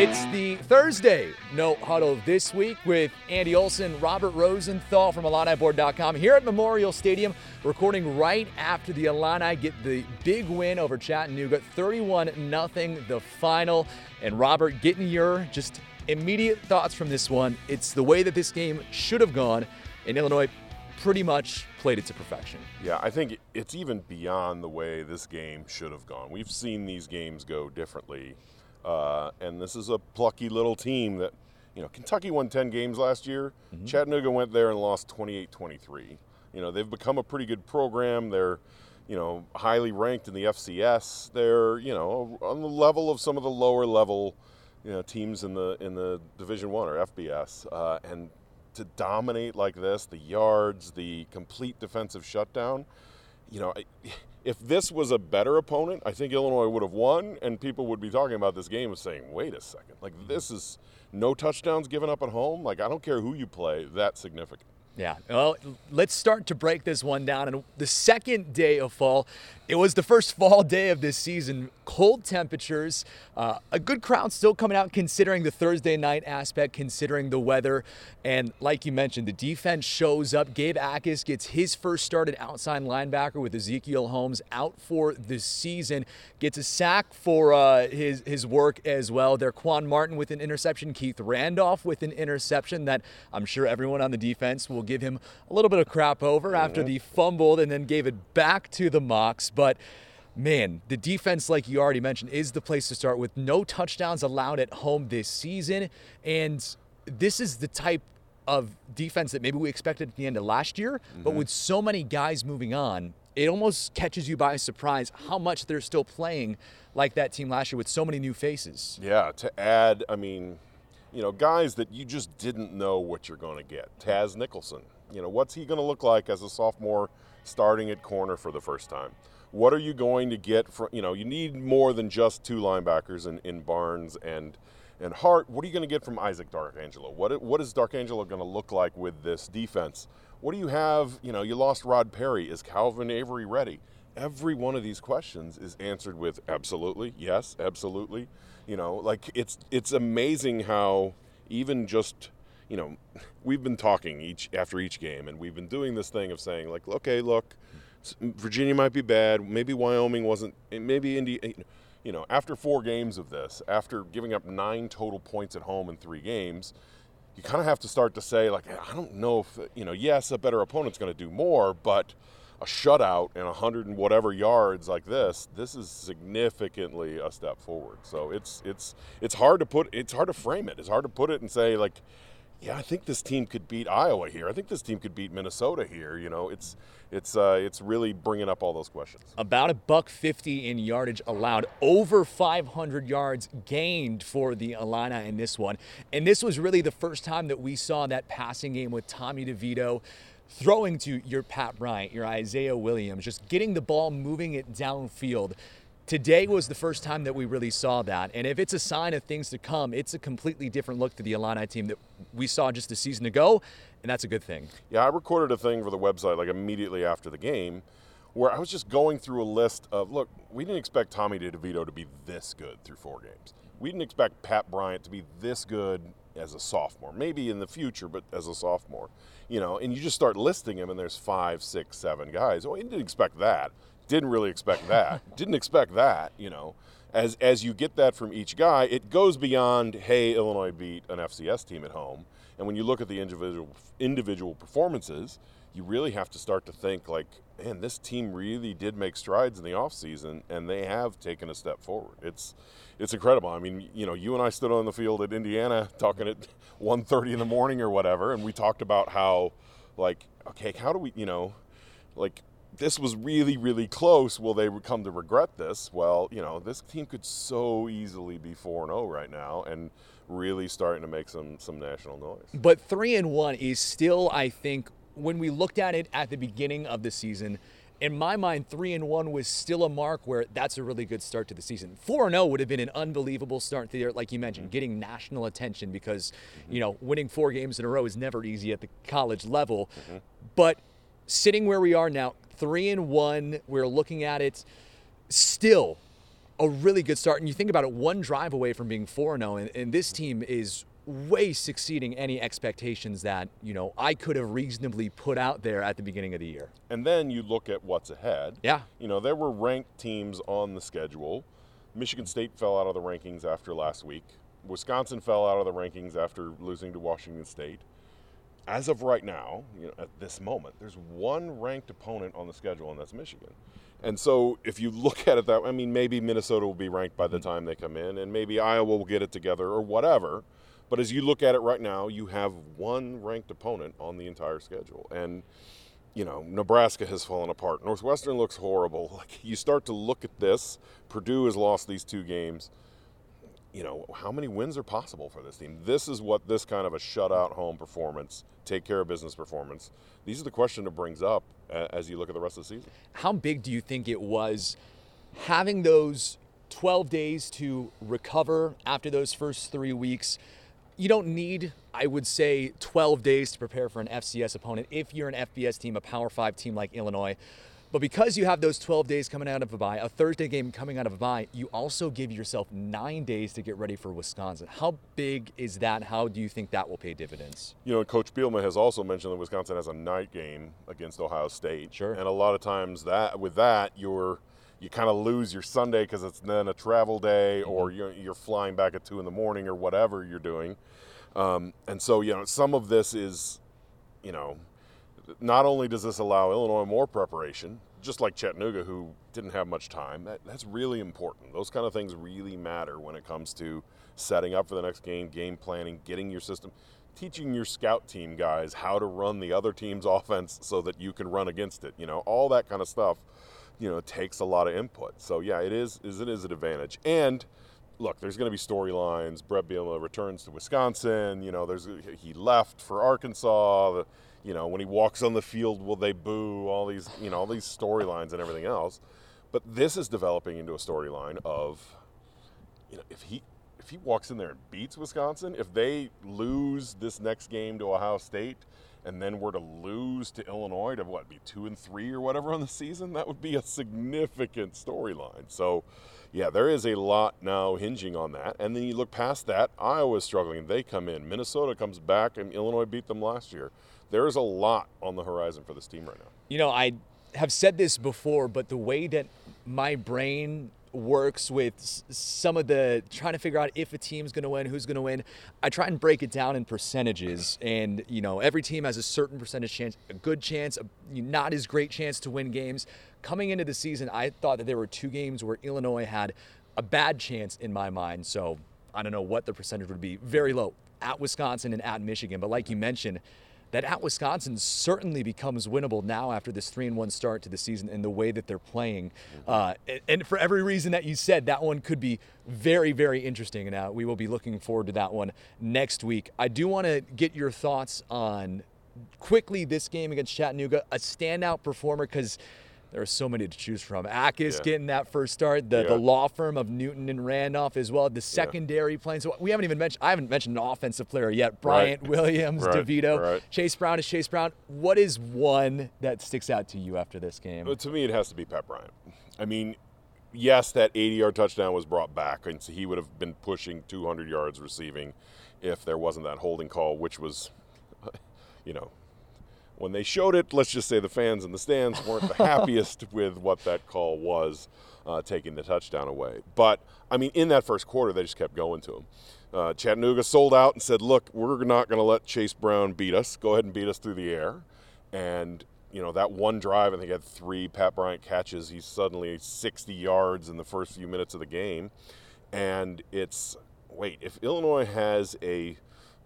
It's the Thursday no huddle this week with Andy Olson, Robert Rosenthal from IlliniBoard.com here at Memorial Stadium, recording right after the Illini get the big win over Chattanooga, 31 0 the final. And Robert, getting your just immediate thoughts from this one. It's the way that this game should have gone, and Illinois pretty much played it to perfection. Yeah, I think it's even beyond the way this game should have gone. We've seen these games go differently uh, and this is a plucky little team that, you know, Kentucky won 10 games last year. Mm-hmm. Chattanooga went there and lost 28 23. You know, they've become a pretty good program. They're, you know, highly ranked in the FCS. They're, you know, on the level of some of the lower level, you know, teams in the in the Division One or FBS. Uh, and to dominate like this, the yards, the complete defensive shutdown, you know, if this was a better opponent, I think Illinois would have won, and people would be talking about this game and saying, "Wait a second, like this is no touchdowns given up at home. Like I don't care who you play, that's significant." Yeah. Well, let's start to break this one down. And the second day of fall, it was the first fall day of this season. Cold temperatures, uh, a good crowd still coming out considering the Thursday night aspect, considering the weather. And like you mentioned, the defense shows up. Gabe Jacas gets his first started outside linebacker with Ezekiel Holmes out for the season. Gets a sack for uh, his, his work as well. There, Quan Martin with an interception, Keith Randolph with an interception that I'm sure everyone on the defense will give him a little bit of crap over after the fumbled and then gave it back to the Mocs. But man, the defense, like you already mentioned, is the place to start with no touchdowns allowed at home this season. And this is the type of defense that maybe we expected at the end of last year, mm-hmm. but with so many guys moving on, it almost catches you by surprise how much they're still playing like that team last year with so many new faces. Yeah, to add, I mean, you know, guys that you just didn't know what you're going to get. Taz Nicholson, you know, what's he going to look like as a sophomore starting at corner for the first time? what are you going to get from you know you need more than just two linebackers in, in Barnes and and Hart. What are you going to get from Isaac Darkangelo? What what is Darkangelo going to look like with this defense? What do you have? You know, you lost Rod Perry. Is Calvin Avery ready? Every one of these questions is answered with absolutely, yes, absolutely. You know, like it's it's amazing how even just you know, we've been talking each after each game, and we've been doing this thing of saying like, okay, look, Virginia might be bad. Maybe Wyoming wasn't. Maybe Indy. Eh, you know, after four games of this, after giving up nine total points at home in three games, you kind of have to start to say, like, I don't know if you know. Yes, a better opponent's going to do more, but a shutout and a hundred and whatever yards like this, this is significantly a step forward. So it's it's it's hard to put. It's hard to frame it. It's hard to put it and say like yeah, I think this team could beat Iowa here. I think this team could beat Minnesota here. You know, it's it's uh, it's really bringing up all those questions. About a buck fifty in yardage allowed, over 500 yards gained for the Illini in this one, and this was really the first time that we saw that passing game with Tommy DeVito throwing to your Pat Bryant, your Isaiah Williams, just getting the ball, moving it downfield. Today was the first time that we really saw that. And if it's a sign of things to come, it's a completely different look to the Illini team that we saw just a season ago. And that's a good thing. Yeah, I recorded a thing for the website like immediately after the game where I was just going through a list of look, we didn't expect Tommy DeVito to be this good through four games. We didn't expect Pat Bryant to be this good as a sophomore. Maybe in the future, but as a sophomore. You know, and you just start listing them and there's five, six, seven guys. Oh, you didn't expect that. Didn't really expect that. Didn't expect that, you know. As, as you get that from each guy, it goes beyond, hey, Illinois beat an FCS team at home. And when you look at the individual individual performances, you really have to start to think like, man, this team really did make strides in the offseason and they have taken a step forward. It's it's incredible. I mean, you know, you and I stood on the field at Indiana talking at 1:30 in the morning or whatever and we talked about how like okay, how do we, you know, like this was really, really close. Will they come to regret this? Well, you know, this team could so easily be 4 0 right now and really starting to make some, some national noise. But 3 and 1 is still, I think, when we looked at it at the beginning of the season, in my mind, three and one was still a mark where that's a really good start to the season. Four and zero would have been an unbelievable start there, like you mentioned, mm-hmm. getting national attention because mm-hmm. you know winning four games in a row is never easy at the college level. Mm-hmm. But sitting where we are now, three and one. We're looking at it still a really good start. And you think about it, one drive away from being 4 0, and, and this team is way succeeding any expectations that, you know, I could have reasonably put out there at the beginning of the year. And then you look at what's ahead. Yeah. You know, there were ranked teams on the schedule. Michigan State fell out of the rankings after last week. Wisconsin fell out of the rankings after losing to Washington State. As of right now, you know, at this moment, there's one ranked opponent on the schedule, and that's Michigan. And so, if you look at it that, way, I mean, maybe Minnesota will be ranked by the mm. time they come in, and maybe Iowa will get it together, or whatever. But as you look at it right now, you have one ranked opponent on the entire schedule, and you know, Nebraska has fallen apart. Northwestern looks horrible. Like you start to look at this, Purdue has lost these two games. You know, how many wins are possible for this team? This is what this kind of a shutout home performance, take care of business performance. These are the question it brings up as you look at the rest of the season. How big do you think it was having those 12 days to recover after those first 3 weeks? you don't need, I would say, 12 days to prepare for an FCS opponent if you're an FBS team, a Power Five team like Illinois. But because you have those 12 days coming out of a bye, a Thursday game coming out of a bye, you also give yourself nine days to get ready for Wisconsin. How big is that? How do you think that will pay dividends? You know, Coach Bielema has also mentioned that Wisconsin has a night game against Ohio State. Sure. And a lot of times that with that you're you kind of lose your Sunday because it's then a travel day, mm-hmm. or you're, you're, flying back at two in the morning, or whatever you're doing. Um, and so, you know, some of this is, you know, not only does this allow Illinois more preparation, just like Chattanooga, who didn't have much time, that, that's really important. Those kind of things really matter when it comes to setting up for the next game, game planning, getting your system, teaching your scout team guys how to run the other team's offense so that you can run against it. You know, all that kind of stuff you know, takes a lot of input. So yeah, it is, is it is an advantage. And look, there's going to be storylines. Bret Bielema returns to Wisconsin. You know, there's he left for Arkansas. The, you know, when he walks on the field, will they boo? All these, you know, all these storylines and everything else. But this is developing into a storyline of, you know, if he if he walks in there and beats Wisconsin, if they lose this next game to Ohio State, and then were to lose to Illinois to what be two and three or whatever on the season, that would be a significant storyline. So, yeah, there is a lot now hinging on that. And then you look past that, Iowa's struggling. They come in. Minnesota comes back, and Illinois beat them last year. There is a lot on the horizon for this team right now. You know, I have said this before, but the way that my brain works with some of the trying to figure out if a team's going to win, who's going to win. I try and break it down in percentages, and you know every team has a certain percentage chance, a good chance, a not as great chance to win games. Coming into the season, I thought that there were two games where Illinois had a bad chance in my mind. So I don't know what the percentage would be. Very low at Wisconsin and at Michigan, but like you mentioned that at Wisconsin certainly becomes winnable now after this three and one start to the season and the way that they're playing. Mm-hmm. Uh, and for every reason that you said, that one could be very, very interesting. And uh, we will be looking forward to that one next week. I do want to get your thoughts on quickly this game against Chattanooga, a standout performer because there are so many to choose from. Jacas yeah. getting that first start, the, yeah. the law firm of Newton and Randolph as well, the secondary yeah. playing. So we haven't even mentioned, I haven't mentioned an offensive player yet. Bryant right. Williams, right. DeVito, right. Chase Brown is Chase Brown. What is one that sticks out to you after this game? Well, to me, it has to be Pat Bryant. I mean, yes, that 80 yard touchdown was brought back, and so he would have been pushing 200 yards receiving if there wasn't that holding call, which was, you know, when they showed it, let's just say the fans in the stands weren't the happiest with what that call was, uh, taking the touchdown away. But I mean, in that first quarter, they just kept going to him. Uh, Chattanooga sold out and said, "Look, we're not going to let Chase Brown beat us. Go ahead and beat us through the air." And you know that one drive, I think had three Pat Bryant catches. He's suddenly 60 yards in the first few minutes of the game, and it's wait if Illinois has a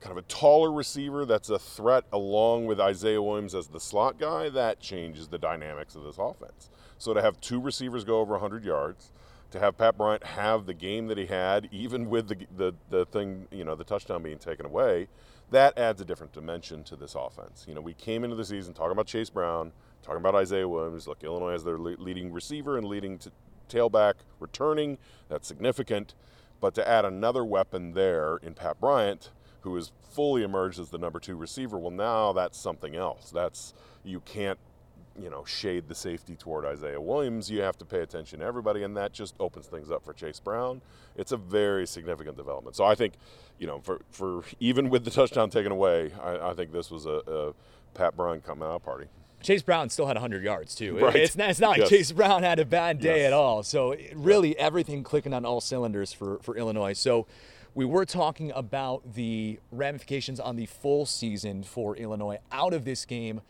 kind of a taller receiver that's a threat along with Isaiah Williams as the slot guy, that changes the dynamics of this offense. So to have two receivers go over 100 yards, to have Pat Bryant have the game that he had, even with the, the, the thing, you know, the touchdown being taken away, that adds a different dimension to this offense. You know, we came into the season talking about Chase Brown, talking about Isaiah Williams. Look, Illinois has their leading receiver and leading t- tailback returning. That's significant. But to add another weapon there in Pat Bryant – who has fully emerged as the number two receiver. Well, now that's something else. That's you can't you know, shade the safety toward Isaiah Williams, you have to pay attention to everybody, and that just opens things up for Chase Brown. It's a very significant development. So I think, you know, for, for even with the touchdown taken away, I, I think this was a, a Pat Brown coming out party. Chase Brown still had 100 yards too. Right. It's, not, it's not like Yes. Chase Brown had a bad day Yes. at all. So really, everything clicking on all cylinders for for Illinois. So we were talking about the ramifications on the full season for Illinois out of this game.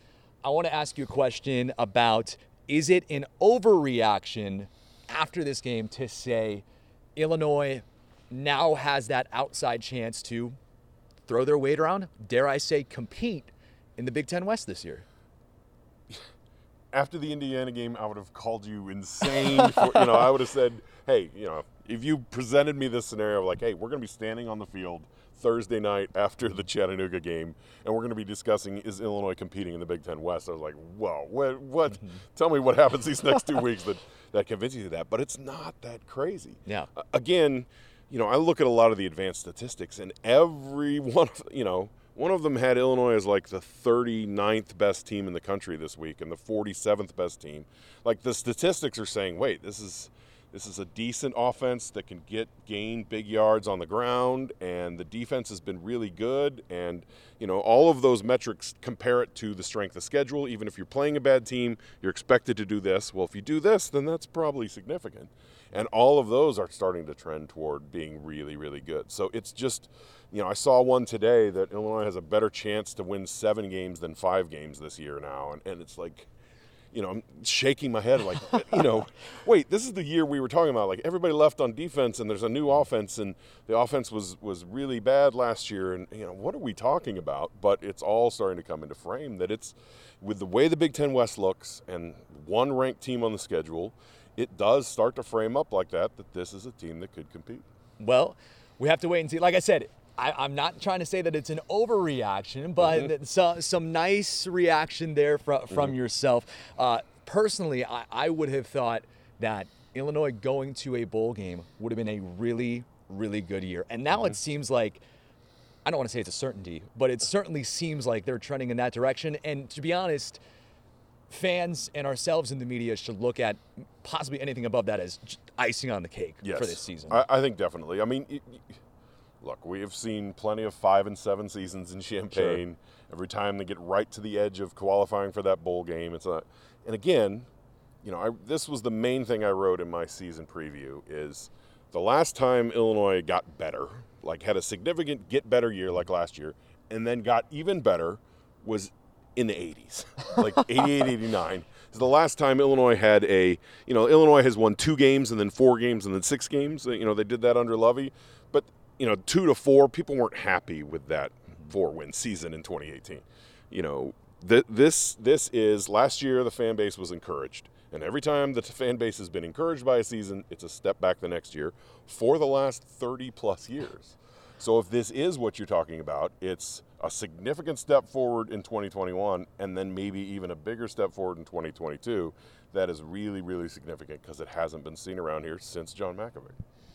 I want to ask you a question about: Is it an overreaction after this game to say Illinois now has that outside chance to throw their weight around? Dare I say, compete in the Big Ten West this year? after the Indiana game, I would have called you insane. For, you know, I would have said, "Hey, you know, if you presented me this scenario, like, hey, we're going to be standing on the field Thursday night after the Chattanooga game, and we're going to be discussing is Illinois competing in the Big Ten West." I was like, "Whoa, what? What? Mm-hmm. Tell me what happens these next two weeks that that convinces you of that." But it's not that crazy. Yeah. A- Again, you know, I look at a lot of the advanced statistics, and every one, of, you know. One of them had Illinois as like the 39th best team in the country this week and the 47th best team. Like the statistics are saying, wait, this is this is a decent offense that can get gain big yards on the ground and the defense has been really good and you know all of those metrics compare it to the strength of schedule. Even if you're playing a bad team you're expected to do this. Well if you do this then that's probably significant. And all of those are starting to trend toward being really really good. So it's just you know i saw one today that illinois has a better chance to win seven games than five games this year now and, and it's like you know, I'm shaking my head like, you know, wait, this is the year we were talking about. Like everybody left on defense, and there's a new offense, and the offense was was really bad last year. And you know, what are we talking about? But it's all starting to come into frame that it's with the way the Big Ten West looks and one ranked team on the schedule, it does start to frame up like that. That this is a team that could compete. Well, we have to wait and see. Like I said, I, I'm not trying to say that it's an overreaction, but Mm-hmm. so, some nice reaction there from, from yourself. Uh, personally, I, I would have thought that Illinois going to a bowl game would have been a really, really good year. And now Mm-hmm. it seems like. I don't want to say it's a certainty, but it certainly seems like they're trending in that direction. And to be honest, fans and ourselves in the media should look at possibly anything above that as icing on the cake yes. for this season. I, I think definitely. I mean, y- y- look, we have seen plenty of five and seven seasons in Champaign. Every time they get right to the edge of qualifying for that bowl game, it's a. And again, you know, I, this was the main thing I wrote in my season preview is the last time Illinois got better, like had a significant get better year like last year, and then got even better was in the 80s, like 88, 89. Is the last time Illinois had a, you know, Illinois has won two games and then four games and then six games. You know, they did that under Lovie, you know, two to four, people weren't happy with that four-win season in 2018. You know, th- this this is last year the fan base was encouraged, and every time the fan base has been encouraged by a season, it's a step back the next year for the last 30 plus years. So if this is what you're talking about, it's a significant step forward in 2021 and then maybe even a bigger step forward in 2022. That is really, really significant because it hasn't been seen around here since John Mackovic.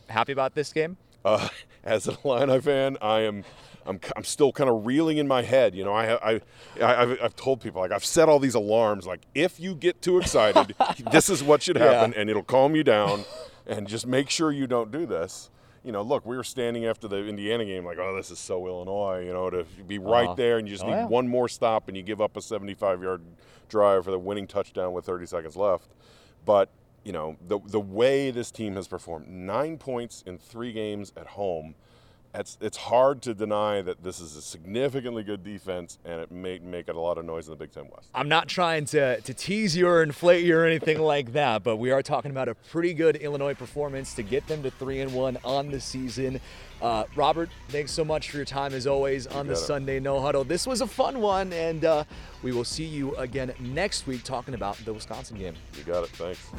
Happy about this game? Uh, as an Illini fan, I am, I'm, I'm still kind of reeling in my head. You know, I, I, I, I've, I've told people like I've set all these alarms. Like if you get too excited, this is what should happen, Yeah. and it'll calm you down, and just make sure you don't do this. You know, look, we were standing after the Indiana game, like, oh, this is so Illinois. You know, to be right Uh-huh. there, and you just Oh, need yeah. one more stop, and you give up a 75-yard drive for the winning touchdown with 30 seconds left. But you know, the the way this team has performed, nine points in three games at home, it's it's hard to deny that this is a significantly good defense, and it may make it a lot of noise in the Big Ten West. I'm not trying to, to tease you or inflate you or anything like that, but we are talking about a pretty good Illinois performance to get them to three and one on the season. Uh, Robert, thanks so much for your time as always on the it. Sunday No Huddle. This was a fun one, and uh, we will see you again next week talking about the Wisconsin game. You got it. Thanks.